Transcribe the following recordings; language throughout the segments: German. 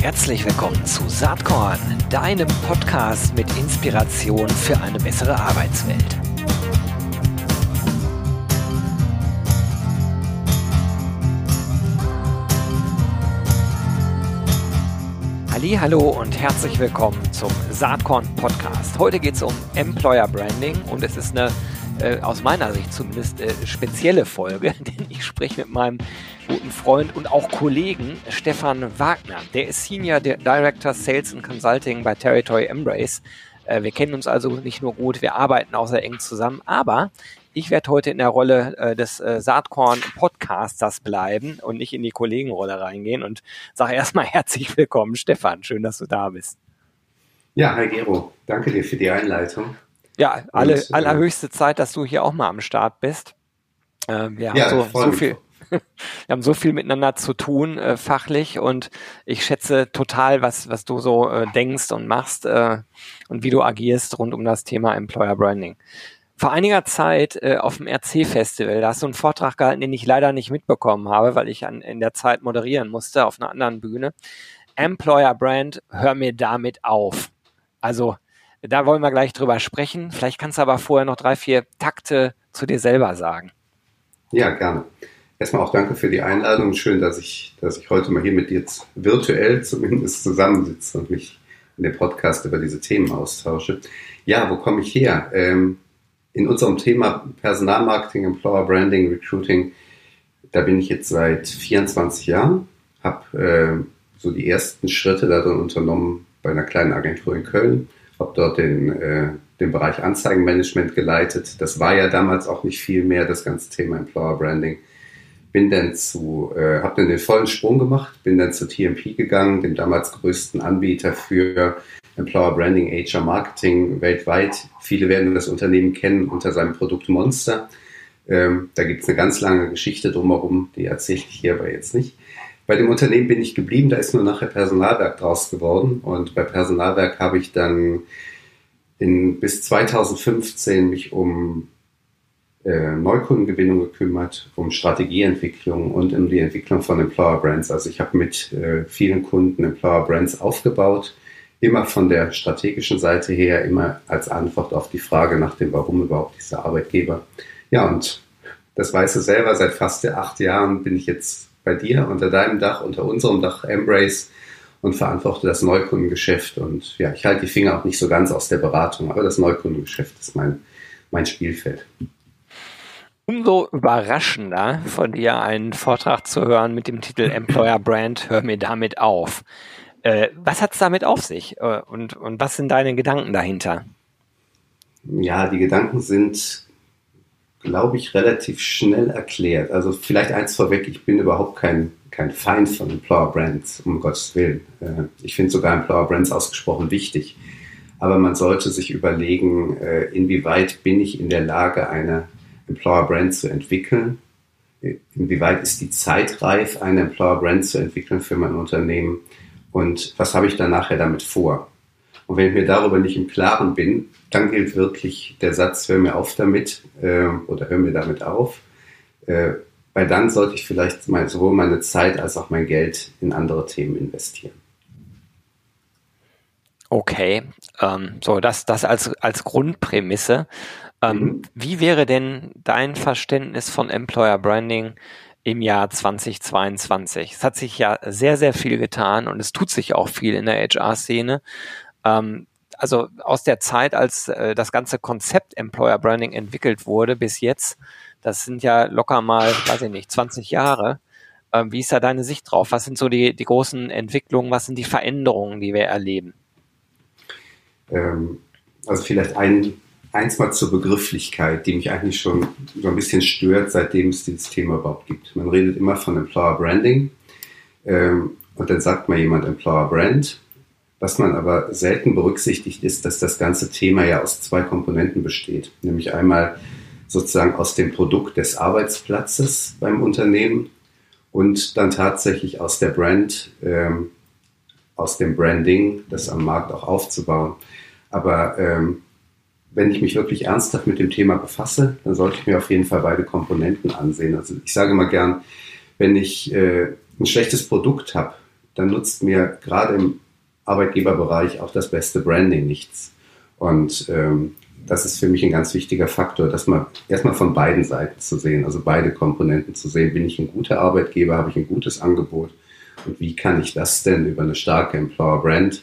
Herzlich willkommen zu Saatkorn, deinem Podcast mit Inspiration für eine bessere Arbeitswelt. Hallo und herzlich willkommen zum Saatkorn Podcast. Heute geht es um Employer Branding und es ist eine äh, aus meiner Sicht zumindest äh, spezielle Folge, denn ich spreche mit meinem guten Freund und auch Kollegen Stefan Wagner. Der ist Senior Director Sales and Consulting bei Territory Embrace. Äh, wir kennen uns also nicht nur gut, wir arbeiten auch sehr eng zusammen, aber ich werde heute in der Rolle äh, des äh, Saatkorn-Podcasters bleiben und nicht in die Kollegenrolle reingehen und sage erstmal herzlich willkommen, Stefan. Schön, dass du da bist. Ja, hi Gero. Danke dir für die Einleitung. Ja, alle, und, allerhöchste Zeit, dass du hier auch mal am Start bist. Äh, wir haben ja, so, so viel. wir haben so viel miteinander zu tun, äh, fachlich, und ich schätze total, was, was du so äh, denkst und machst äh, und wie du agierst rund um das Thema Employer Branding. Vor einiger Zeit äh, auf dem RC-Festival, da hast du einen Vortrag gehalten, den ich leider nicht mitbekommen habe, weil ich an, in der Zeit moderieren musste auf einer anderen Bühne. Employer Brand, hör mir damit auf. Also da wollen wir gleich drüber sprechen. Vielleicht kannst du aber vorher noch drei, vier Takte zu dir selber sagen. Ja, gerne. Erstmal auch danke für die Einladung. Schön, dass ich, dass ich heute mal hier mit dir virtuell zumindest zusammensitze und mich in dem Podcast über diese Themen austausche. Ja, wo komme ich her? Ähm, in unserem Thema Personalmarketing, Employer Branding, Recruiting, da bin ich jetzt seit 24 Jahren, habe äh, so die ersten Schritte darin unternommen bei einer kleinen Agentur in Köln habe dort den, äh, den Bereich Anzeigenmanagement geleitet. Das war ja damals auch nicht viel mehr, das ganze Thema Employer Branding. Bin dann zu, äh, habe dann den vollen Sprung gemacht, bin dann zu TMP gegangen, dem damals größten Anbieter für Employer Branding, HR Marketing weltweit. Viele werden das Unternehmen kennen unter seinem Produkt Monster. Ähm, da gibt es eine ganz lange Geschichte drumherum, die erzähle ich hier aber jetzt nicht. Bei dem Unternehmen bin ich geblieben, da ist nur nachher Personalwerk draus geworden. Und bei Personalwerk habe ich dann in, bis 2015 mich um äh, Neukundengewinnung gekümmert, um Strategieentwicklung und um die Entwicklung von Employer Brands. Also ich habe mit äh, vielen Kunden Employer Brands aufgebaut, immer von der strategischen Seite her, immer als Antwort auf die Frage nach dem Warum überhaupt dieser Arbeitgeber. Ja, und das weißt du selber, seit fast acht Jahren bin ich jetzt bei dir unter deinem Dach, unter unserem Dach Embrace und verantworte das Neukundengeschäft. Und ja, ich halte die Finger auch nicht so ganz aus der Beratung, aber das Neukundengeschäft ist mein, mein Spielfeld. Umso überraschender von dir einen Vortrag zu hören mit dem Titel Employer Brand, hör mir damit auf. Äh, was hat es damit auf sich äh, und, und was sind deine Gedanken dahinter? Ja, die Gedanken sind glaube ich, relativ schnell erklärt. Also vielleicht eins vorweg, ich bin überhaupt kein, kein Feind von Employer Brands, um Gottes Willen. Äh, ich finde sogar Employer Brands ausgesprochen wichtig. Aber man sollte sich überlegen, äh, inwieweit bin ich in der Lage, eine Employer Brand zu entwickeln? Inwieweit ist die Zeit reif, eine Employer Brand zu entwickeln für mein Unternehmen? Und was habe ich dann nachher damit vor? Und wenn ich mir darüber nicht im Klaren bin, dann gilt wirklich der Satz, hör mir auf damit äh, oder hör mir damit auf. Äh, weil dann sollte ich vielleicht mein, sowohl meine Zeit als auch mein Geld in andere Themen investieren. Okay, ähm, so das, das als, als Grundprämisse. Ähm, mhm. Wie wäre denn dein Verständnis von Employer Branding im Jahr 2022? Es hat sich ja sehr, sehr viel getan und es tut sich auch viel in der HR-Szene. Ähm, also aus der Zeit, als äh, das ganze Konzept Employer Branding entwickelt wurde bis jetzt, das sind ja locker mal, weiß ich nicht, 20 Jahre. Ähm, wie ist da deine Sicht drauf? Was sind so die, die großen Entwicklungen, was sind die Veränderungen, die wir erleben? Ähm, also vielleicht ein, eins mal zur Begrifflichkeit, die mich eigentlich schon so ein bisschen stört, seitdem es dieses Thema überhaupt gibt. Man redet immer von Employer Branding ähm, und dann sagt mal jemand Employer Brand was man aber selten berücksichtigt, ist, dass das ganze Thema ja aus zwei Komponenten besteht. Nämlich einmal sozusagen aus dem Produkt des Arbeitsplatzes beim Unternehmen und dann tatsächlich aus der Brand, ähm, aus dem Branding, das am Markt auch aufzubauen. Aber ähm, wenn ich mich wirklich ernsthaft mit dem Thema befasse, dann sollte ich mir auf jeden Fall beide Komponenten ansehen. Also ich sage mal gern, wenn ich äh, ein schlechtes Produkt habe, dann nutzt mir gerade im Arbeitgeberbereich auch das beste Branding nichts. Und ähm, das ist für mich ein ganz wichtiger Faktor, dass man erstmal von beiden Seiten zu sehen, also beide Komponenten zu sehen. Bin ich ein guter Arbeitgeber, habe ich ein gutes Angebot und wie kann ich das denn über eine starke Employer Brand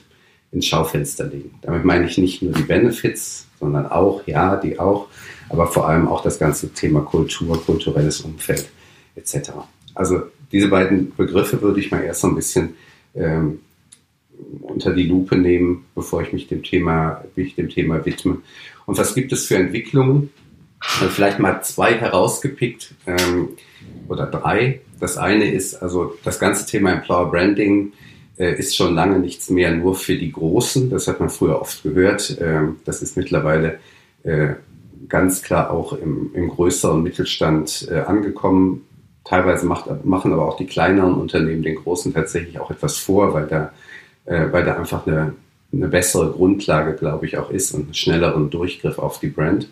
ins Schaufenster legen? Damit meine ich nicht nur die Benefits, sondern auch, ja, die auch, aber vor allem auch das ganze Thema Kultur, kulturelles Umfeld etc. Also diese beiden Begriffe würde ich mal erst so ein bisschen ähm, unter die Lupe nehmen, bevor ich mich dem Thema, mich dem Thema widme. Und was gibt es für Entwicklungen? Also vielleicht mal zwei herausgepickt ähm, oder drei. Das eine ist also das ganze Thema Employer Branding äh, ist schon lange nichts mehr nur für die Großen. Das hat man früher oft gehört. Ähm, das ist mittlerweile äh, ganz klar auch im, im größeren Mittelstand äh, angekommen. Teilweise macht, machen aber auch die kleineren Unternehmen den großen tatsächlich auch etwas vor, weil da äh, weil da einfach eine, eine bessere Grundlage, glaube ich, auch ist und einen schnelleren Durchgriff auf die Brand.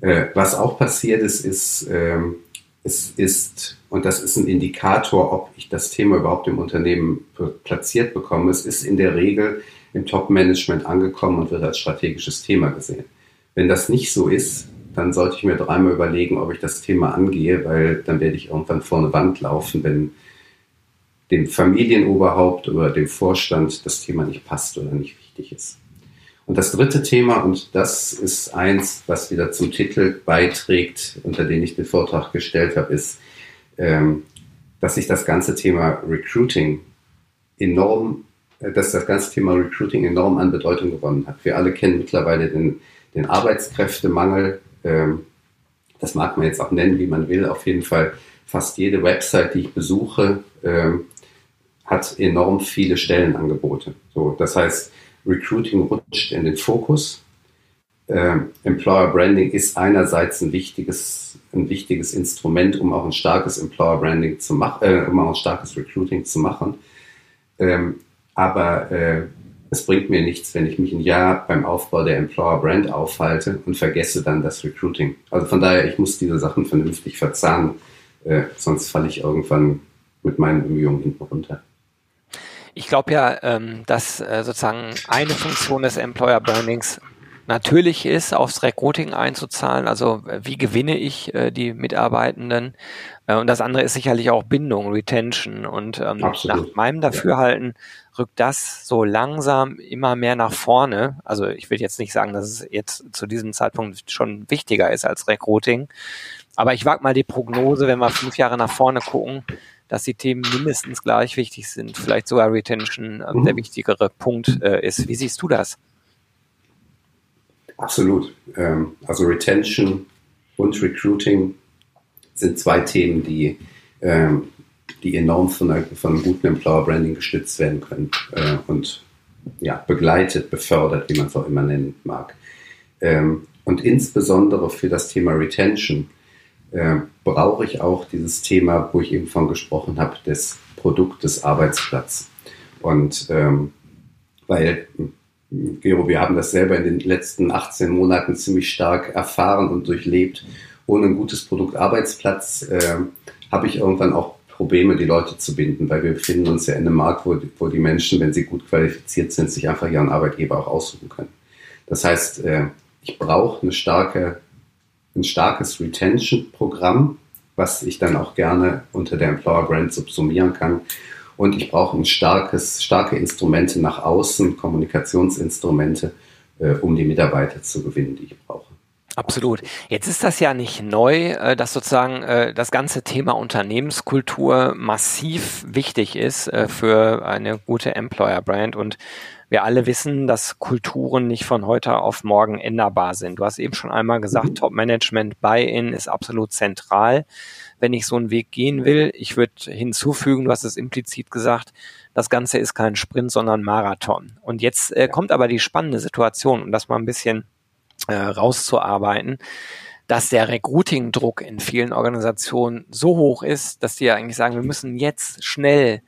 Äh, was auch passiert ist, ist, ähm, es ist, und das ist ein Indikator, ob ich das Thema überhaupt im Unternehmen platziert bekomme, es ist in der Regel im Top-Management angekommen und wird als strategisches Thema gesehen. Wenn das nicht so ist, dann sollte ich mir dreimal überlegen, ob ich das Thema angehe, weil dann werde ich irgendwann vor eine Wand laufen, wenn dem Familienoberhaupt oder dem Vorstand das Thema nicht passt oder nicht wichtig ist. Und das dritte Thema, und das ist eins, was wieder zum Titel beiträgt, unter den ich den Vortrag gestellt habe, ist, ähm, dass sich das ganze Thema Recruiting enorm, äh, dass das ganze Thema Recruiting enorm an Bedeutung gewonnen hat. Wir alle kennen mittlerweile den, den Arbeitskräftemangel. Ähm, das mag man jetzt auch nennen, wie man will. Auf jeden Fall fast jede Website, die ich besuche, ähm, hat enorm viele Stellenangebote. So, das heißt, Recruiting rutscht in den Fokus. Äh, Employer Branding ist einerseits ein wichtiges, ein wichtiges Instrument, um auch ein starkes Employer Branding zu machen, äh, um auch ein starkes Recruiting zu machen. Ähm, aber äh, es bringt mir nichts, wenn ich mich ein Jahr beim Aufbau der Employer Brand aufhalte und vergesse dann das Recruiting. Also von daher, ich muss diese Sachen vernünftig verzahnen, äh, sonst falle ich irgendwann mit meinen Bemühungen hinten runter. Ich glaube ja, ähm, dass äh, sozusagen eine Funktion des Employer Brandings natürlich ist, aufs Recruiting einzuzahlen. Also äh, wie gewinne ich äh, die Mitarbeitenden? Äh, und das andere ist sicherlich auch Bindung, Retention. Und ähm, nach meinem Dafürhalten rückt das so langsam immer mehr nach vorne. Also ich will jetzt nicht sagen, dass es jetzt zu diesem Zeitpunkt schon wichtiger ist als Recruiting. Aber ich wage mal die Prognose, wenn wir fünf Jahre nach vorne gucken, dass die Themen mindestens gleich wichtig sind, vielleicht sogar Retention äh, mhm. der wichtigere Punkt äh, ist. Wie siehst du das? Absolut. Ähm, also Retention und Recruiting sind zwei Themen, die, ähm, die enorm von, einer, von einem guten Employer Branding gestützt werden können äh, und ja, begleitet, befördert, wie man es auch immer nennen mag. Ähm, und insbesondere für das Thema Retention äh, brauche ich auch dieses Thema, wo ich eben von gesprochen habe, des Produktes Arbeitsplatz. Und ähm, weil, Gero, wir haben das selber in den letzten 18 Monaten ziemlich stark erfahren und durchlebt. Ohne ein gutes Produkt Arbeitsplatz äh, habe ich irgendwann auch Probleme, die Leute zu binden, weil wir befinden uns ja in einem Markt, wo, wo die Menschen, wenn sie gut qualifiziert sind, sich einfach ihren Arbeitgeber auch aussuchen können. Das heißt, äh, ich brauche eine starke ein starkes Retention-Programm, was ich dann auch gerne unter der Employer Brand subsumieren kann. Und ich brauche ein starkes, starke Instrumente nach außen, Kommunikationsinstrumente, äh, um die Mitarbeiter zu gewinnen, die ich brauche. Absolut. Jetzt ist das ja nicht neu, äh, dass sozusagen äh, das ganze Thema Unternehmenskultur massiv wichtig ist äh, für eine gute Employer Brand und wir alle wissen, dass Kulturen nicht von heute auf morgen änderbar sind. Du hast eben schon einmal gesagt, mhm. Top-Management Buy-in ist absolut zentral, wenn ich so einen Weg gehen will. Ich würde hinzufügen, du hast es implizit gesagt, das Ganze ist kein Sprint, sondern Marathon. Und jetzt äh, kommt aber die spannende Situation, um das mal ein bisschen äh, rauszuarbeiten dass der Recruiting-Druck in vielen Organisationen so hoch ist, dass die ja eigentlich sagen, wir müssen jetzt schnell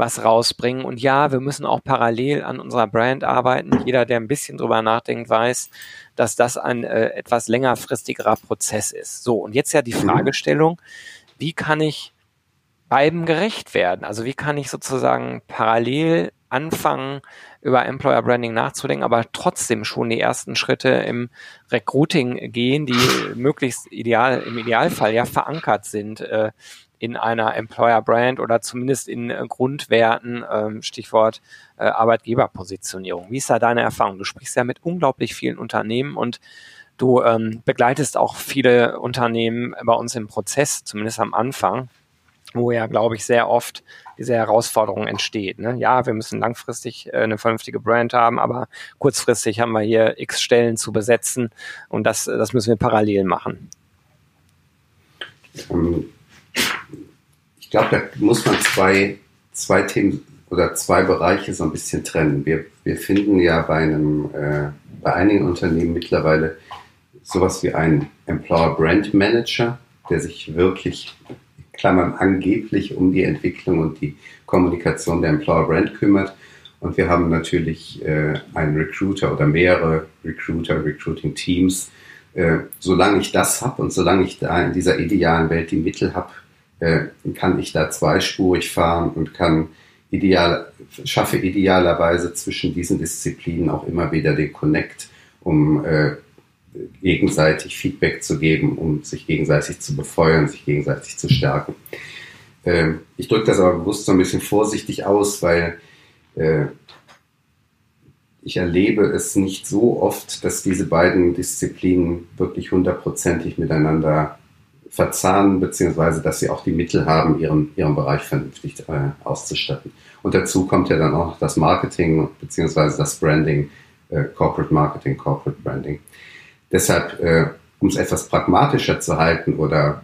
was rausbringen. Und ja, wir müssen auch parallel an unserer Brand arbeiten. Jeder, der ein bisschen drüber nachdenkt, weiß, dass das ein äh, etwas längerfristigerer Prozess ist. So, und jetzt ja die mhm. Fragestellung, wie kann ich beiden gerecht werden? Also wie kann ich sozusagen parallel anfangen, über Employer Branding nachzudenken, aber trotzdem schon die ersten Schritte im Recruiting gehen, die möglichst ideal, im Idealfall ja verankert sind äh, in einer Employer Brand oder zumindest in äh, Grundwerten, äh, Stichwort äh, Arbeitgeberpositionierung. Wie ist da deine Erfahrung? Du sprichst ja mit unglaublich vielen Unternehmen und du ähm, begleitest auch viele Unternehmen bei uns im Prozess, zumindest am Anfang wo ja, glaube ich, sehr oft diese Herausforderung entsteht. Ne? Ja, wir müssen langfristig äh, eine vernünftige Brand haben, aber kurzfristig haben wir hier x Stellen zu besetzen und das, das müssen wir parallel machen. Ähm, ich glaube, da muss man zwei, zwei Themen oder zwei Bereiche so ein bisschen trennen. Wir, wir finden ja bei einem, äh, bei einigen Unternehmen mittlerweile sowas wie einen Employer Brand Manager, der sich wirklich Klammern angeblich um die Entwicklung und die Kommunikation der Employer Brand kümmert. Und wir haben natürlich äh, einen Recruiter oder mehrere Recruiter, Recruiting Teams. Äh, solange ich das habe und solange ich da in dieser idealen Welt die Mittel habe, äh, kann ich da zweispurig fahren und kann ideal, schaffe idealerweise zwischen diesen Disziplinen auch immer wieder den Connect, um äh, gegenseitig Feedback zu geben, um sich gegenseitig zu befeuern, sich gegenseitig zu stärken. Ähm, ich drücke das aber bewusst so ein bisschen vorsichtig aus, weil äh, ich erlebe es nicht so oft, dass diese beiden Disziplinen wirklich hundertprozentig miteinander verzahnen, beziehungsweise dass sie auch die Mittel haben, ihren, ihren Bereich vernünftig äh, auszustatten. Und dazu kommt ja dann auch das Marketing, beziehungsweise das Branding, äh, Corporate Marketing, Corporate Branding. Deshalb, äh, um es etwas pragmatischer zu halten oder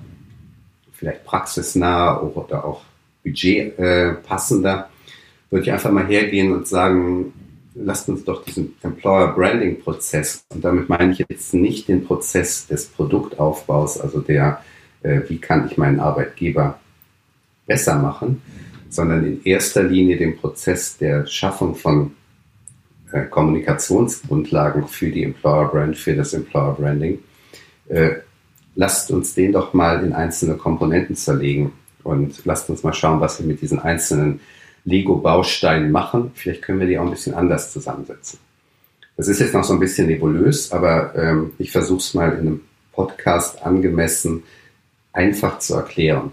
vielleicht praxisnah oder auch budgetpassender, äh, würde ich einfach mal hergehen und sagen, lasst uns doch diesen Employer Branding Prozess, und damit meine ich jetzt nicht den Prozess des Produktaufbaus, also der, äh, wie kann ich meinen Arbeitgeber besser machen, sondern in erster Linie den Prozess der Schaffung von äh, Kommunikationsgrundlagen für die Employer Brand, für das Employer Branding. Äh, lasst uns den doch mal in einzelne Komponenten zerlegen und lasst uns mal schauen, was wir mit diesen einzelnen Lego-Bausteinen machen. Vielleicht können wir die auch ein bisschen anders zusammensetzen. Das ist jetzt noch so ein bisschen nebulös, aber ähm, ich versuche es mal in einem Podcast angemessen einfach zu erklären.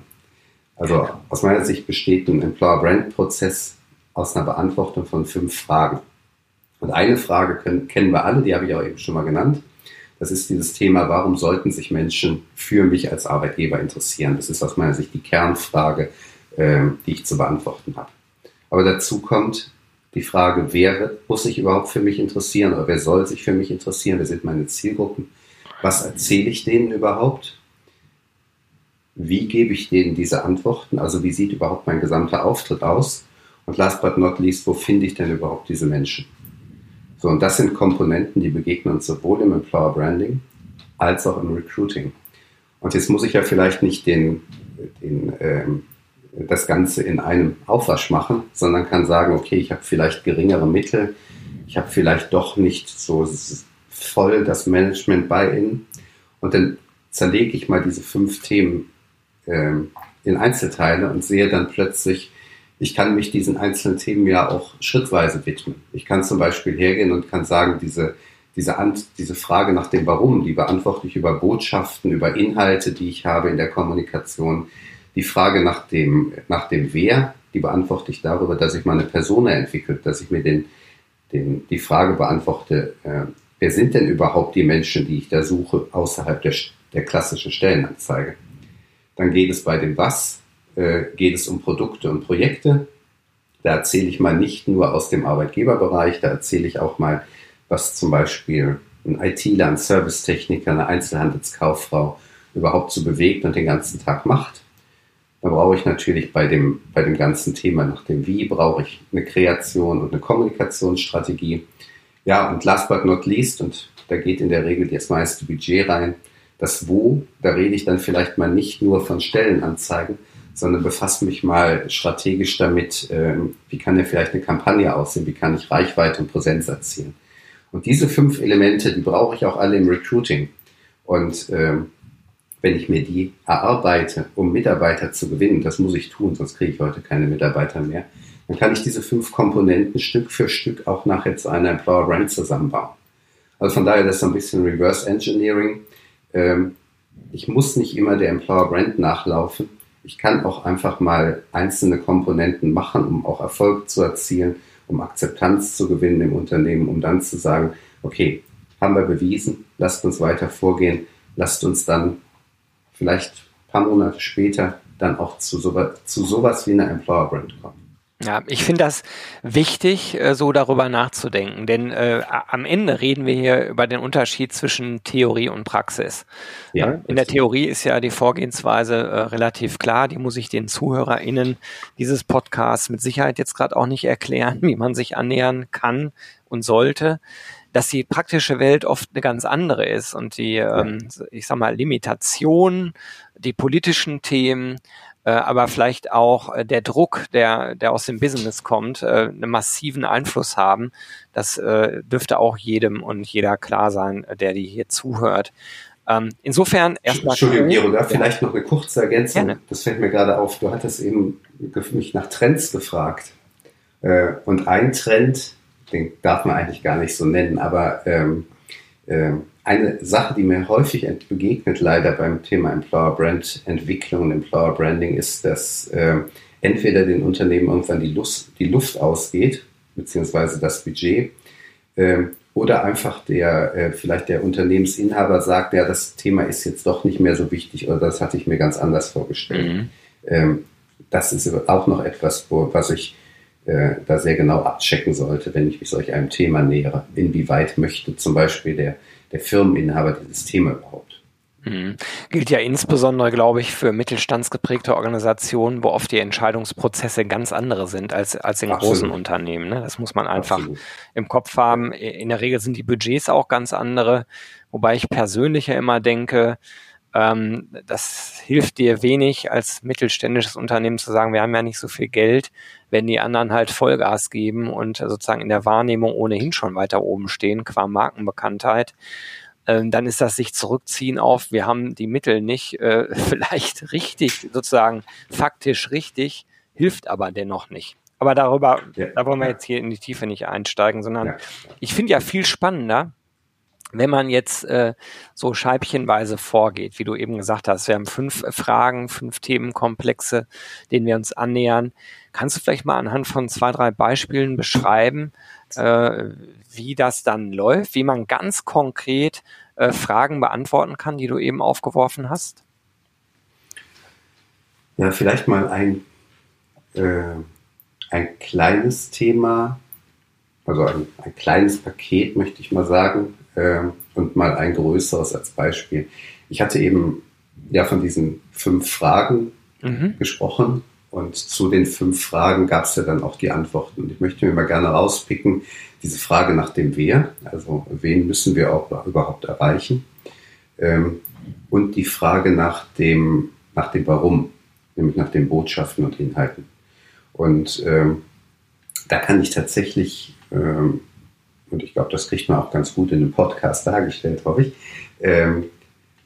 Also aus meiner Sicht besteht ein Employer Brand Prozess aus einer Beantwortung von fünf Fragen. Und eine Frage können, kennen wir alle, die habe ich auch eben schon mal genannt. Das ist dieses Thema, warum sollten sich Menschen für mich als Arbeitgeber interessieren? Das ist aus meiner Sicht die Kernfrage, äh, die ich zu beantworten habe. Aber dazu kommt die Frage, wer muss sich überhaupt für mich interessieren oder wer soll sich für mich interessieren? Wer sind meine Zielgruppen? Was erzähle ich denen überhaupt? Wie gebe ich denen diese Antworten? Also wie sieht überhaupt mein gesamter Auftritt aus? Und last but not least, wo finde ich denn überhaupt diese Menschen? So, und das sind Komponenten, die begegnen uns sowohl im Employer Branding als auch im Recruiting. Und jetzt muss ich ja vielleicht nicht den, den, ähm, das Ganze in einem Aufwasch machen, sondern kann sagen, okay, ich habe vielleicht geringere Mittel, ich habe vielleicht doch nicht so voll das Management bei Ihnen. Und dann zerlege ich mal diese fünf Themen ähm, in Einzelteile und sehe dann plötzlich, ich kann mich diesen einzelnen Themen ja auch schrittweise widmen. Ich kann zum Beispiel hergehen und kann sagen, diese, diese, Ant diese Frage nach dem Warum, die beantworte ich über Botschaften, über Inhalte, die ich habe in der Kommunikation. Die Frage nach dem, nach dem Wer, die beantworte ich darüber, dass ich meine Persona entwickelt, dass ich mir den, den, die Frage beantworte, äh, wer sind denn überhaupt die Menschen, die ich da suche, außerhalb der, der klassischen Stellenanzeige. Dann geht es bei dem Was äh, geht es um Produkte und Projekte. Da erzähle ich mal nicht nur aus dem Arbeitgeberbereich, da erzähle ich auch mal, was zum Beispiel ein ITler, ein Servicetechniker, eine Einzelhandelskauffrau überhaupt so bewegt und den ganzen Tag macht. Da brauche ich natürlich bei dem, bei dem ganzen Thema nach dem Wie, brauche ich eine Kreation und eine Kommunikationsstrategie. Ja, und last but not least, und da geht in der Regel das meiste Budget rein, das Wo, da rede ich dann vielleicht mal nicht nur von Stellenanzeigen, sondern befasse mich mal strategisch damit, ähm, wie kann denn vielleicht eine Kampagne aussehen, wie kann ich Reichweite und Präsenz erzielen. Und diese fünf Elemente, die brauche ich auch alle im Recruiting. Und ähm, wenn ich mir die erarbeite, um Mitarbeiter zu gewinnen, das muss ich tun, sonst kriege ich heute keine Mitarbeiter mehr, dann kann ich diese fünf Komponenten Stück für Stück auch nachher zu einer Employer Brand zusammenbauen. Also von daher, das ist so ein bisschen Reverse Engineering. Ähm, ich muss nicht immer der Employer Brand nachlaufen. Ich kann auch einfach mal einzelne Komponenten machen, um auch Erfolg zu erzielen, um Akzeptanz zu gewinnen im Unternehmen, um dann zu sagen, okay, haben wir bewiesen, lasst uns weiter vorgehen, lasst uns dann vielleicht ein paar Monate später dann auch zu sowas, zu sowas wie einer Employer Brand kommen. Ja, ich finde das wichtig, äh, so darüber nachzudenken, denn äh, am Ende reden wir hier über den Unterschied zwischen Theorie und Praxis. Ja, In der Theorie ist ja die Vorgehensweise äh, relativ klar, die muss ich den ZuhörerInnen dieses Podcasts mit Sicherheit jetzt gerade auch nicht erklären, wie man sich annähern kann und sollte dass die praktische Welt oft eine ganz andere ist und die, ähm, ich sag mal, Limitation, die politischen Themen, aber vielleicht auch äh, der Druck, der, der aus dem Business kommt, äh, einen massiven Einfluss haben. Das äh, dürfte auch jedem und jeder klar sein, äh, der die hier zuhört. Ähm, insofern erstmal. Entschuldigung, Gero, da vielleicht noch eine kurze Ergänzung. Gerne. Das fällt mir gerade auf. Du hattest eben mich nach Trends gefragt. Äh, und ein Trend, den darf man eigentlich gar nicht so nennen, aber ähm, ähm, eine Sache, die mir häufig begegnet, leider beim Thema Employer Brand Entwicklung und Employer Branding, ist, dass äh, entweder den Unternehmen irgendwann die, Lust, die Luft ausgeht, beziehungsweise das Budget, äh, oder einfach der, äh, vielleicht der Unternehmensinhaber sagt, ja, das Thema ist jetzt doch nicht mehr so wichtig oder das hatte ich mir ganz anders vorgestellt. Mhm. Ähm, das ist auch noch etwas, wo, was ich äh, da sehr genau abchecken sollte, wenn ich mich solch einem Thema nähere. Inwieweit möchte zum Beispiel der der Firmeninhaber dieses Thema überhaupt. Mhm. Gilt ja insbesondere, glaube ich, für mittelstandsgeprägte Organisationen, wo oft die Entscheidungsprozesse ganz andere sind als, als in Absolut. großen Unternehmen. Ne? Das muss man einfach Absolut. im Kopf haben. In der Regel sind die Budgets auch ganz andere, wobei ich persönlich ja immer denke, ähm, das hilft dir wenig als mittelständisches Unternehmen zu sagen, wir haben ja nicht so viel Geld, wenn die anderen halt Vollgas geben und sozusagen in der Wahrnehmung ohnehin schon weiter oben stehen, qua Markenbekanntheit. Ähm, dann ist das sich zurückziehen auf, wir haben die Mittel nicht, äh, vielleicht richtig, sozusagen faktisch richtig, hilft aber dennoch nicht. Aber darüber, ja. da wollen wir jetzt hier in die Tiefe nicht einsteigen, sondern ja. ich finde ja viel spannender, wenn man jetzt äh, so scheibchenweise vorgeht, wie du eben gesagt hast, wir haben fünf Fragen, fünf Themenkomplexe, denen wir uns annähern. Kannst du vielleicht mal anhand von zwei, drei Beispielen beschreiben, äh, wie das dann läuft, wie man ganz konkret äh, Fragen beantworten kann, die du eben aufgeworfen hast? Ja, vielleicht mal ein, äh, ein kleines Thema, also ein, ein kleines Paket, möchte ich mal sagen, äh, und mal ein größeres als Beispiel. Ich hatte eben ja von diesen fünf Fragen mhm. gesprochen und zu den fünf Fragen gab es ja dann auch die Antworten. Und ich möchte mir mal gerne rauspicken, diese Frage nach dem Wer, also wen müssen wir auch überhaupt erreichen, ähm, und die Frage nach dem, nach dem Warum, nämlich nach den Botschaften und Inhalten. Und ähm, da kann ich tatsächlich ähm, und ich glaube, das kriegt man auch ganz gut in dem Podcast dargestellt, hoffe ich, ähm,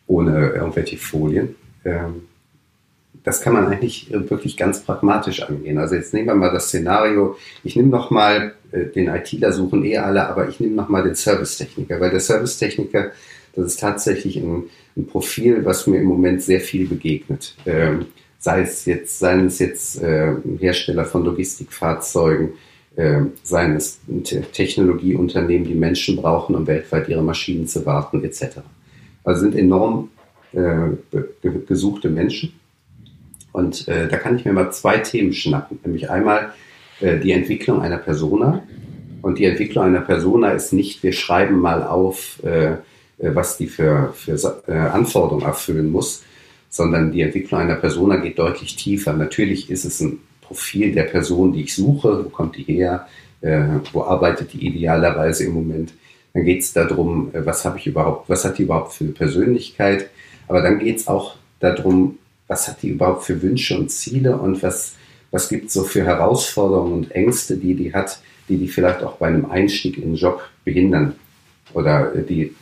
ohne irgendwelche Folien. Ähm, das kann man eigentlich wirklich ganz pragmatisch angehen. Also jetzt nehmen wir mal das Szenario, ich nehme noch mal, äh, den ITler suchen eh alle, aber ich nehme noch mal den Servicetechniker, weil der Servicetechniker, das ist tatsächlich ein, ein Profil, was mir im Moment sehr viel begegnet. Ähm, sei es jetzt, seien es jetzt äh, Hersteller von Logistikfahrzeugen, äh, seien es Technologieunternehmen, die Menschen brauchen, um weltweit ihre Maschinen zu warten, etc. Also sind enorm äh, gesuchte Menschen. Und äh, da kann ich mir mal zwei Themen schnappen, nämlich einmal äh, die Entwicklung einer Persona. Und die Entwicklung einer Persona ist nicht, wir schreiben mal auf, äh, äh, was die für, für Anforderungen erfüllen muss, sondern die Entwicklung einer Persona geht deutlich tiefer. Natürlich ist es ein Profil der Person, die ich suche, wo kommt die her, äh, wo arbeitet die idealerweise im Moment. Dann geht es darum, äh, was habe ich überhaupt, was hat die überhaupt für eine Persönlichkeit. Aber dann geht es auch darum, was hat die überhaupt für Wünsche und Ziele und was, was gibt es so für Herausforderungen und Ängste, die die hat, die die vielleicht auch bei einem Einstieg in den Job behindern oder die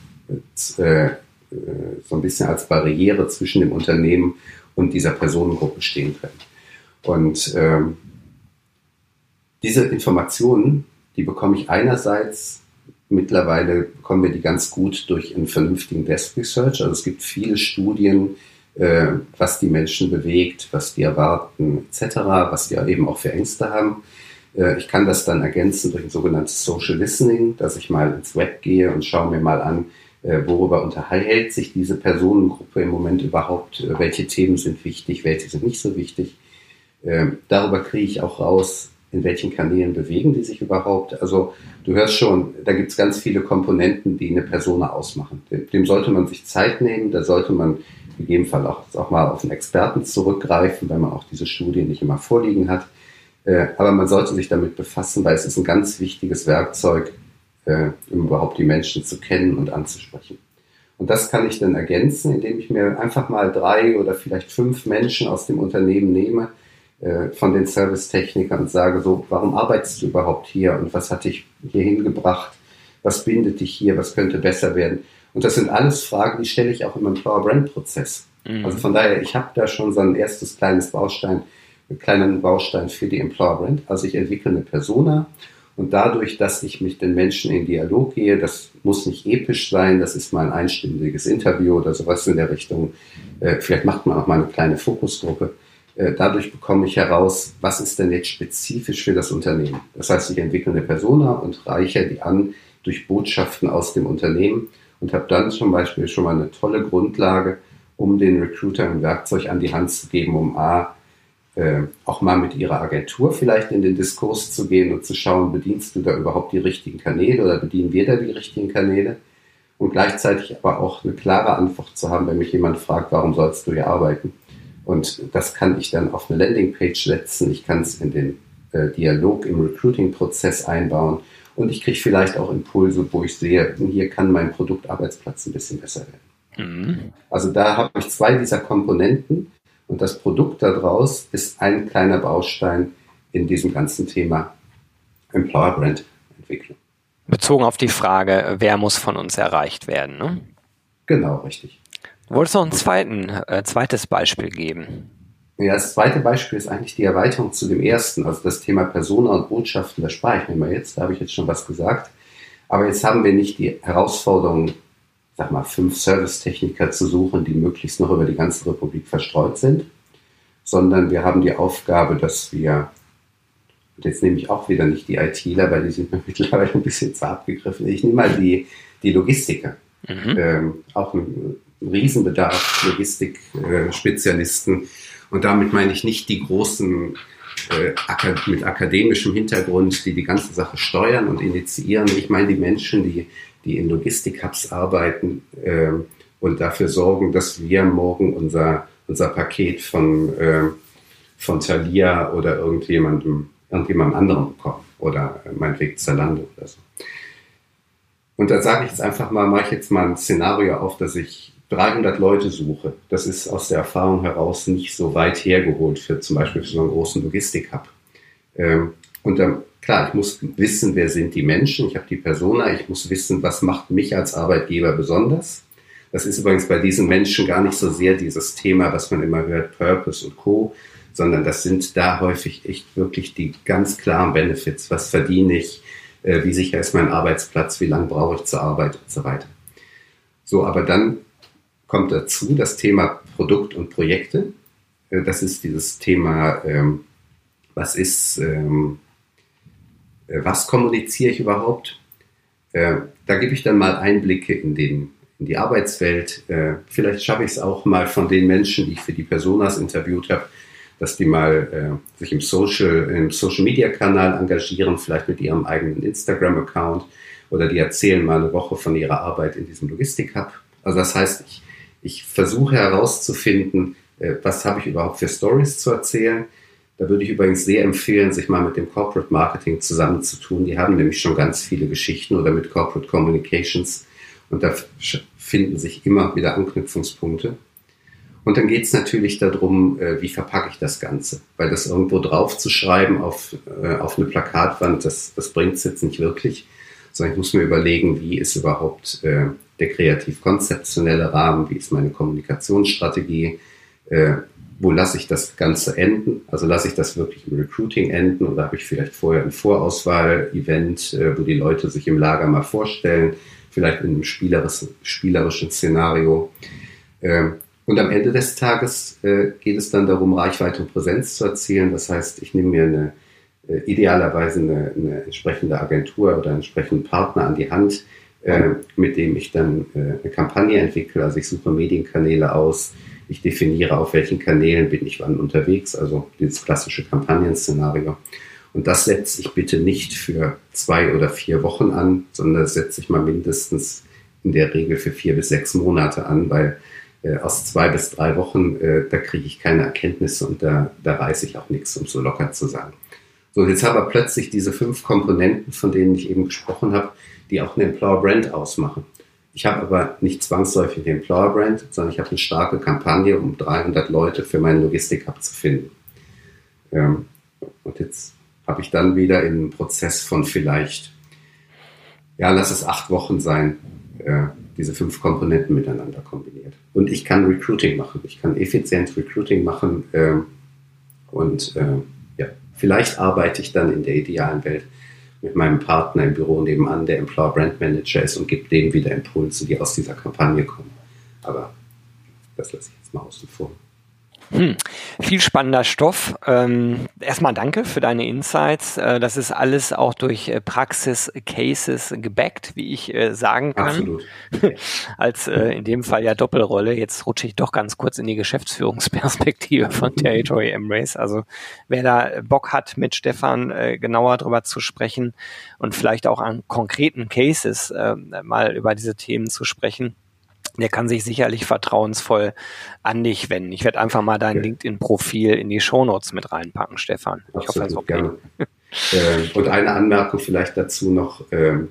äh, so ein bisschen als Barriere zwischen dem Unternehmen und dieser Personengruppe stehen können. Und ähm, diese Informationen, die bekomme ich einerseits mittlerweile bekommen wir die ganz gut durch einen vernünftigen Desk Research. Also es gibt viele Studien, äh, was die Menschen bewegt, was die erwarten, etc., was die eben auch für Ängste haben. Äh, ich kann das dann ergänzen durch ein sogenanntes Social Listening, dass ich mal ins Web gehe und schaue mir mal an, äh, worüber unterhält sich diese Personengruppe im Moment überhaupt, äh, welche Themen sind wichtig, welche sind nicht so wichtig. Ähm, darüber kriege ich auch raus, in welchen Kanälen bewegen die sich überhaupt. Also du hörst schon, da gibt es ganz viele Komponenten, die eine Persona ausmachen. Dem, sollte man sich Zeit nehmen, da sollte man gegebenenfalls auch, auch mal auf einen Experten zurückgreifen, wenn man auch diese Studien nicht immer vorliegen hat. Äh, aber man sollte sich damit befassen, weil es ist ein ganz wichtiges Werkzeug, äh, um überhaupt die Menschen zu kennen und anzusprechen. Und das kann ich dann ergänzen, indem ich mir einfach mal drei oder vielleicht fünf Menschen aus dem Unternehmen nehme, von den Servicetechnikern und sage so, warum arbeitest du überhaupt hier und was hat dich hier hingebracht? Was bindet dich hier? Was könnte besser werden? Und das sind alles Fragen, die stelle ich auch im Employer Brand Prozess. Mhm. Also von daher, ich habe da schon so ein erstes kleines Baustein, einen kleinen Baustein für die Employer Brand. Also ich entwickle eine Persona und dadurch, dass ich mit den Menschen in Dialog gehe, das muss nicht episch sein, das ist mal ein einstündiges Interview oder sowas in der Richtung. Äh, vielleicht macht man auch mal eine kleine Fokusgruppe. Äh, dadurch bekomme ich heraus, was ist denn jetzt spezifisch für das Unternehmen. Das heißt, ich entwickle eine Persona und reiche die an durch Botschaften aus dem Unternehmen und habe dann zum Beispiel schon mal eine tolle Grundlage, um den Recruiter ein Werkzeug an die Hand zu geben, um A, äh, auch mal mit ihrer Agentur vielleicht in den Diskurs zu gehen und zu schauen, bedienst du da überhaupt die richtigen Kanäle oder bedienen wir da die richtigen Kanäle? Und gleichzeitig aber auch eine klare Antwort zu haben, wenn mich jemand fragt, warum sollst du hier arbeiten? Und das kann ich dann auf eine Landingpage setzen, ich kann es in den äh, Dialog im Recruiting-Prozess einbauen und ich kriege vielleicht auch Impulse, wo ich sehe, hier kann mein Produktarbeitsplatz ein bisschen besser werden. Mhm. Also da habe ich zwei dieser Komponenten und das Produkt daraus ist ein kleiner Baustein in diesem ganzen Thema Employer Brand Entwicklung. Bezogen auf die Frage, wer muss von uns erreicht werden? Ne? Genau, richtig. Du wolltest noch ein zweiten, äh, zweites Beispiel geben. Ja, das zweite Beispiel ist eigentlich die Erweiterung zu dem ersten, also das Thema Persona und Botschaften, das spare ich mir mal jetzt, da habe ich jetzt schon was gesagt. Aber jetzt haben wir nicht die Herausforderung, sag mal, fünf Servicetechniker zu suchen, die möglichst noch über die ganze Republik verstreut sind, sondern wir haben die Aufgabe, dass wir, und jetzt nehme ich auch wieder nicht die ITler, weil die sind mir mittlerweile ein bisschen zu abgegriffen, ich nehme mal die, die Logistiker. Mhm. Ähm, auch ein Riesenbedarf, Logistik-Spezialisten. Äh, und damit meine ich nicht die großen äh, mit akademischem Hintergrund, die die ganze Sache steuern und initiieren. Ich meine die Menschen, die, die in Logistik-Hubs arbeiten äh, und dafür sorgen, dass wir morgen unser, unser Paket von, äh, von Thalia oder irgendjemandem, irgendjemandem anderen bekommen. Oder äh, meinetwegen Zalando oder so. Und da sage ich jetzt einfach mal, mache ich jetzt mal ein Szenario auf, dass ich 300 Leute suche, das ist aus der Erfahrung heraus nicht so weit hergeholt für zum Beispiel für so einen großen Logistik-Hub. Ähm, und dann, klar, ich muss wissen, wer sind die Menschen, ich habe die Persona, ich muss wissen, was macht mich als Arbeitgeber besonders. Das ist übrigens bei diesen Menschen gar nicht so sehr dieses Thema, was man immer hört, Purpose und Co., sondern das sind da häufig echt wirklich die ganz klaren Benefits. Was verdiene ich? Äh, wie sicher ist mein Arbeitsplatz? Wie lange brauche ich zur Arbeit und so weiter. So, aber dann kommt dazu das Thema Produkt und Projekte. Äh, das ist dieses Thema, ähm, was ist, ähm, äh, was kommuniziere ich überhaupt? Äh, da gebe ich dann mal Einblicke in, den, in die Arbeitswelt. Vielleicht schaffe ich es auch mal von den Menschen, die ich für die Personas interviewt habe, dass die mal äh, sich im Social, im Social Media Kanal engagieren, vielleicht mit ihrem eigenen Instagram Account oder die erzählen mal eine Woche von ihrer Arbeit in diesem Logistik Hub. Also das heißt, ich ich versuche herauszufinden, äh, was habe ich überhaupt für Stories zu erzählen. Da würde ich übrigens sehr empfehlen, sich mal mit dem Corporate Marketing zusammenzutun. Die haben nämlich schon ganz viele Geschichten oder mit Corporate Communications und da finden sich immer wieder Anknüpfungspunkte. Und dann geht es natürlich darum, äh, wie verpacke ich das Ganze. Weil das irgendwo drauf zu schreiben auf, äh, auf eine Plakatwand, das, das bringt es jetzt nicht wirklich. Sondern ich muss mir überlegen, wie ist überhaupt der kreativ-konzeptionelle Rahmen, wie ist meine Kommunikationsstrategie, äh, wo lasse ich das Ganze enden? Also lasse ich das wirklich im Recruiting enden oder habe ich vielleicht vorher ein Vorauswahl-Event, äh, wo die Leute sich im Lager mal vorstellen, vielleicht in einem spielerischen, spielerischen Szenario. Ähm, und am Ende des Tages äh, geht es dann darum, Reichweite und Präsenz zu erzielen. Das heißt, ich nehme mir eine, äh, idealerweise eine, eine, entsprechende Agentur oder einen entsprechenden Partner an die Hand, mit dem ich dann äh, eine Kampagne entwickle. Also ich suche Medienkanäle aus, ich definiere, auf welchen Kanälen bin ich wann unterwegs, also dieses klassische Kampagnenszenario. Und das setze ich bitte nicht für zwei oder vier Wochen an, sondern das setze ich mal mindestens in der Regel für vier bis sechs Monate an, weil äh, aus zwei bis drei Wochen, äh, da kriege ich keine Erkenntnisse und da, da weiß ich auch nichts, um so locker zu sagen. So, jetzt haben wir plötzlich diese fünf Komponenten, von denen ich eben gesprochen habe, die auch eine Employer Brand ausmachen. Ich habe aber nicht zwangsläufig den Employer Brand, sondern ich habe eine starke Kampagne, um 300 Leute für meinen Logistik-Hub zu finden. Ähm, und jetzt habe ich dann wieder in einem Prozess von vielleicht, ja, lass es acht Wochen sein, äh, diese fünf Komponenten miteinander kombiniert. Und ich kann Recruiting machen. Ich kann effizient Recruiting machen. Äh, und äh, vielleicht arbeite ich dann in der idealen Welt mit meinem Partner im Büro nebenan, der Employer Brand Manager ist und gibt dem wieder Impulse, die aus dieser Kampagne kommen. Aber das lasse ich jetzt mal außen vor. Hm. Viel spannender Stoff. Ähm, erstmal danke für deine Insights. Äh, das ist alles auch durch äh, Praxis-Cases gebackt, wie ich äh, sagen kann. Absolut. Als äh, in dem Fall ja Doppelrolle. Jetzt rutsche ich doch ganz kurz in die Geschäftsführungsperspektive von Territory Embrace. Also wer da Bock hat, mit Stefan äh, genauer drüber zu sprechen und vielleicht auch an konkreten Cases äh, mal über diese Themen zu sprechen, der kann sich sicherlich vertrauensvoll an dich wenden. Ich werde einfach mal dein okay. LinkedIn-Profil in die Shownotes mit reinpacken, Stefan. Ich hoffe, das ist okay. Gerne. äh, und eine Anmerkung vielleicht dazu noch. Ähm,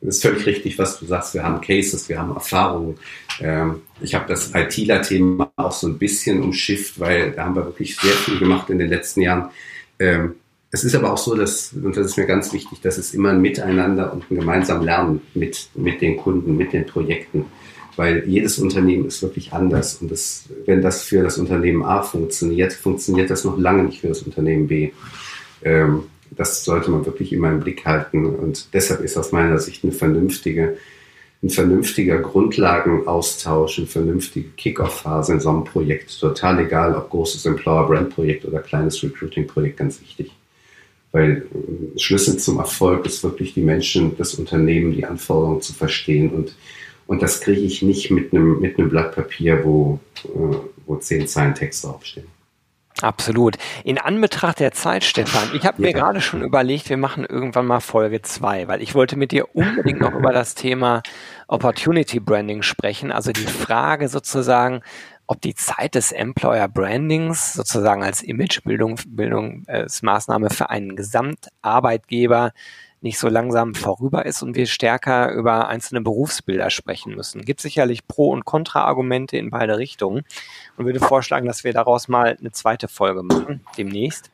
ist völlig richtig, was du sagst. Wir haben Cases, wir haben Erfahrungen. Ähm, ich habe das ITler-Thema auch so ein bisschen umschifft, weil da haben wir wirklich sehr viel gemacht in den letzten Jahren. Ähm, es ist aber auch so, dass, und das ist mir ganz wichtig, dass es immer ein Miteinander und ein gemeinsam Lernen mit, mit den Kunden, mit den Projekten weil jedes Unternehmen ist wirklich anders. Und das, wenn das für das Unternehmen A funktioniert, funktioniert das noch lange nicht für das Unternehmen B. Ähm, das sollte man wirklich immer im Blick halten. Und deshalb ist aus meiner Sicht eine vernünftige, ein vernünftiger Grundlagenaustausch, eine vernünftige Kick-Off-Phase in so einem Projekt total egal, ob großes Employer-Brand-Projekt oder kleines Recruiting-Projekt, ganz wichtig. Weil äh, Schlüssel zum Erfolg ist wirklich die Menschen, das Unternehmen, die Anforderungen zu verstehen und und das kriege ich nicht mit einem, mit einem Blatt Papier, wo, äh, wo zehn Zeilen Text draufstehen. Absolut. In Anbetracht der Zeit, Stefan, ich habe ja. mir gerade schon überlegt, wir machen irgendwann mal Folge zwei, weil ich wollte mit dir unbedingt noch über das Thema Opportunity Branding sprechen. Also die Frage sozusagen, ob die Zeit des Employer Brandings sozusagen als Imagebildung Bildungsmaßnahme für einen Gesamtarbeitgeber nicht so langsam vorüber ist und wir stärker über einzelne Berufsbilder sprechen müssen. Gibt sicherlich Pro- und Kontra-Argumente in beide Richtungen und würde vorschlagen, dass wir daraus mal eine zweite Folge machen, demnächst.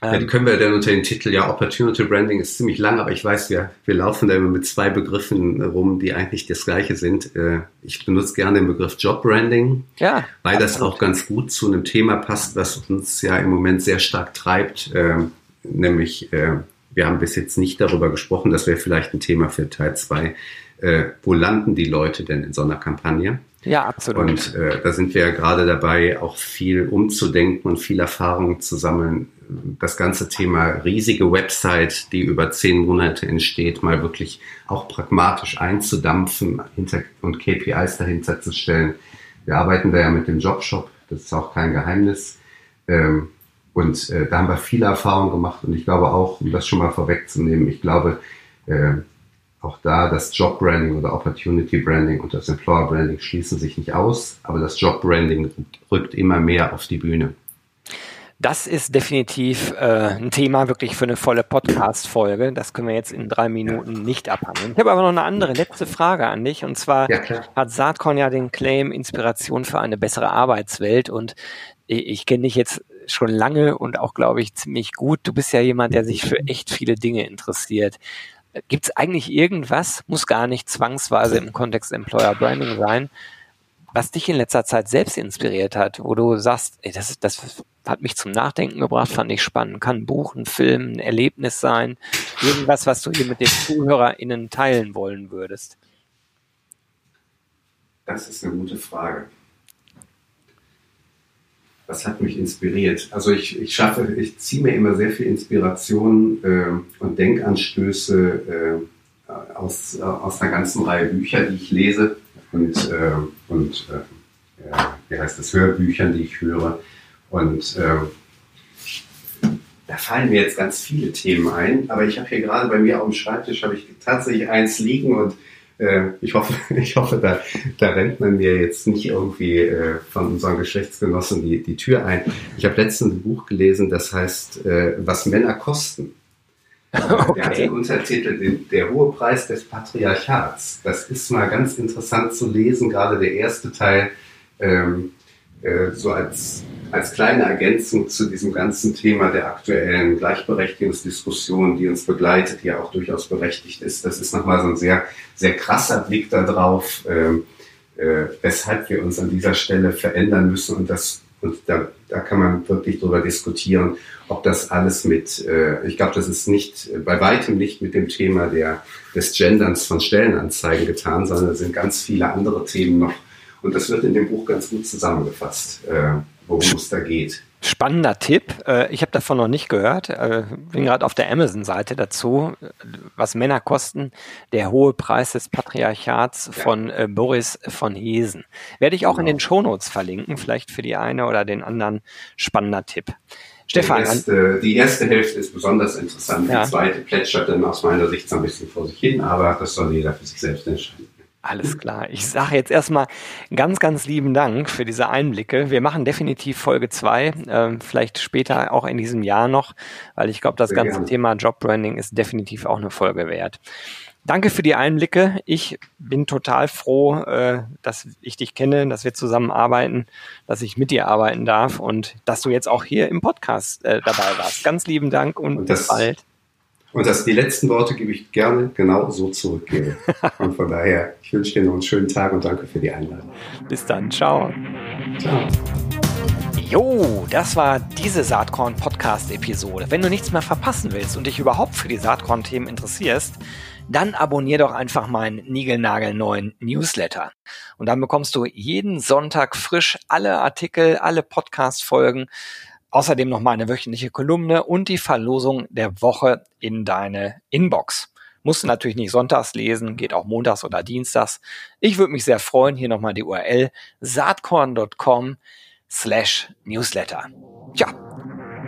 Ja, die können wir dann unter dem Titel, ja, Opportunity Branding ist ziemlich lang, aber ich weiß, wir, wir laufen da immer mit zwei Begriffen rum, die eigentlich das gleiche sind. Äh, ich benutze gerne den Begriff Job Branding, ja, weil absolut. das auch ganz gut zu einem Thema passt, was uns ja im Moment sehr stark treibt, ähm, nämlich äh, wir haben bis jetzt nicht darüber gesprochen, das wäre vielleicht ein Thema für Teil 2. Äh, wo landen die Leute denn in so einer Kampagne? Ja, absolut. Und äh, da sind wir ja gerade dabei, auch viel umzudenken und viel Erfahrung zu sammeln. Das ganze Thema riesige Website, die über zehn Monate entsteht, mal wirklich auch pragmatisch einzudampfen und KPIs dahinter zu stellen. Wir arbeiten da ja mit dem Jobshop, das ist auch kein Geheimnis. Ähm, und äh, da haben wir viele Erfahrungen gemacht und ich glaube auch, um das schon mal vorwegzunehmen, ich glaube äh, auch da das Job Branding oder Opportunity Branding und das Employer Branding schließen sich nicht aus, aber das Job Branding rückt immer mehr auf die Bühne. Das ist definitiv äh, ein Thema wirklich für eine volle Podcast-Folge. Das können wir jetzt in drei Minuten nicht abhandeln. Ich habe aber noch eine andere letzte Frage an dich. Und zwar ja, hat Saatkorn ja den Claim Inspiration für eine bessere Arbeitswelt. Und ich, ich kenne dich jetzt schon lange und auch, glaube ich, ziemlich gut. Du bist ja jemand, der sich für echt viele Dinge interessiert. Gibt es eigentlich irgendwas, muss gar nicht zwangsweise im Kontext Employer Branding sein, was dich in letzter Zeit selbst inspiriert hat, wo du sagst, ey, das, das hat mich zum Nachdenken gebracht, fand ich spannend. Kann ein Buch, ein Film, ein Erlebnis sein. Irgendwas, was du hier mit den ZuhörerInnen teilen wollen würdest. Das ist eine gute Frage. Was hat mich inspiriert? Also ich, ich schaffe, ich ziehe mir immer sehr viel Inspiration äh, und Denkanstöße äh, aus, äh, aus einer ganzen Reihe Bücher, die ich lese und, äh, und äh, wie heißt das, Hörbüchern, die ich höre. Und äh, da fallen mir jetzt ganz viele Themen ein, aber ich habe hier gerade bei mir auf dem Schreibtisch habe ich tatsächlich eins liegen und ich hoffe, ich hoffe, da, da rennt man mir jetzt nicht irgendwie äh, von unseren Geschlechtsgenossen die, die Tür ein. Ich habe letztens ein Buch gelesen, das heißt, äh, was Männer kosten. Okay. Der hat den Untertitel Der hohe Preis des Patriarchats. Das ist mal ganz interessant zu lesen, gerade der erste Teil, ähm, äh, so als, als kleine Ergänzung zu diesem ganzen Thema der aktuellen Gleichberechtigungsdiskussion, die uns begleitet, die ja auch durchaus berechtigt ist. Das ist nochmal so ein sehr, sehr krasser Blick darauf, ähm, äh, weshalb wir uns an dieser Stelle verändern müssen und das und da, da kann man wirklich drüber diskutieren, ob das alles mit, äh, ich glaube, das ist nicht, bei weitem nicht mit dem Thema der, des Genderns von Stellenanzeigen getan, sondern es sind ganz viele andere Themen noch. Und das wird in dem Buch ganz gut zusammengefasst, äh, worum es da geht. Spannender Tipp. Äh, ich habe davon noch nicht gehört. Äh, bin gerade auf der Amazon-Seite dazu. Was Männer kosten, der hohe Preis des Patriarchats von ja. Boris von Hesen. Werde ich auch genau. in den Shownotes verlinken, vielleicht für die eine oder den anderen spannender Tipp. Stefan. Erste, die erste Hälfte ist besonders interessant. Ja. Die zweite plätschert dann aus meiner Sicht so ein bisschen vor sich hin, aber das soll jeder für sich selbst entscheiden. Alles klar. Ich sage jetzt erstmal ganz, ganz lieben Dank für diese Einblicke. Wir machen definitiv Folge zwei, äh, vielleicht später auch in diesem Jahr noch, weil ich glaube, das Sehr ganze gerne. Thema Jobbranding ist definitiv auch eine Folge wert. Danke für die Einblicke. Ich bin total froh, äh, dass ich dich kenne, dass wir zusammenarbeiten, dass ich mit dir arbeiten darf und dass du jetzt auch hier im Podcast äh, dabei warst. Ganz lieben Dank und, und bis bald. Und das, die letzten Worte gebe ich gerne genau so zurückgebe. und von daher, ich wünsche dir noch einen schönen Tag und danke für die Einladung. Bis dann, ciao. Ciao. Jo, das war diese Saatkorn Podcast Episode. Wenn du nichts mehr verpassen willst und dich überhaupt für die Saatkorn Themen interessierst, dann abonnier doch einfach meinen niegelnagelneuen Newsletter. Und dann bekommst du jeden Sonntag frisch alle Artikel, alle Podcast Folgen Außerdem noch mal eine wöchentliche Kolumne und die Verlosung der Woche in deine Inbox. Musst du natürlich nicht sonntags lesen, geht auch montags oder dienstags. Ich würde mich sehr freuen. Hier nochmal die URL saatkorn.com slash newsletter. Tja,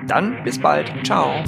dann bis bald. Ciao.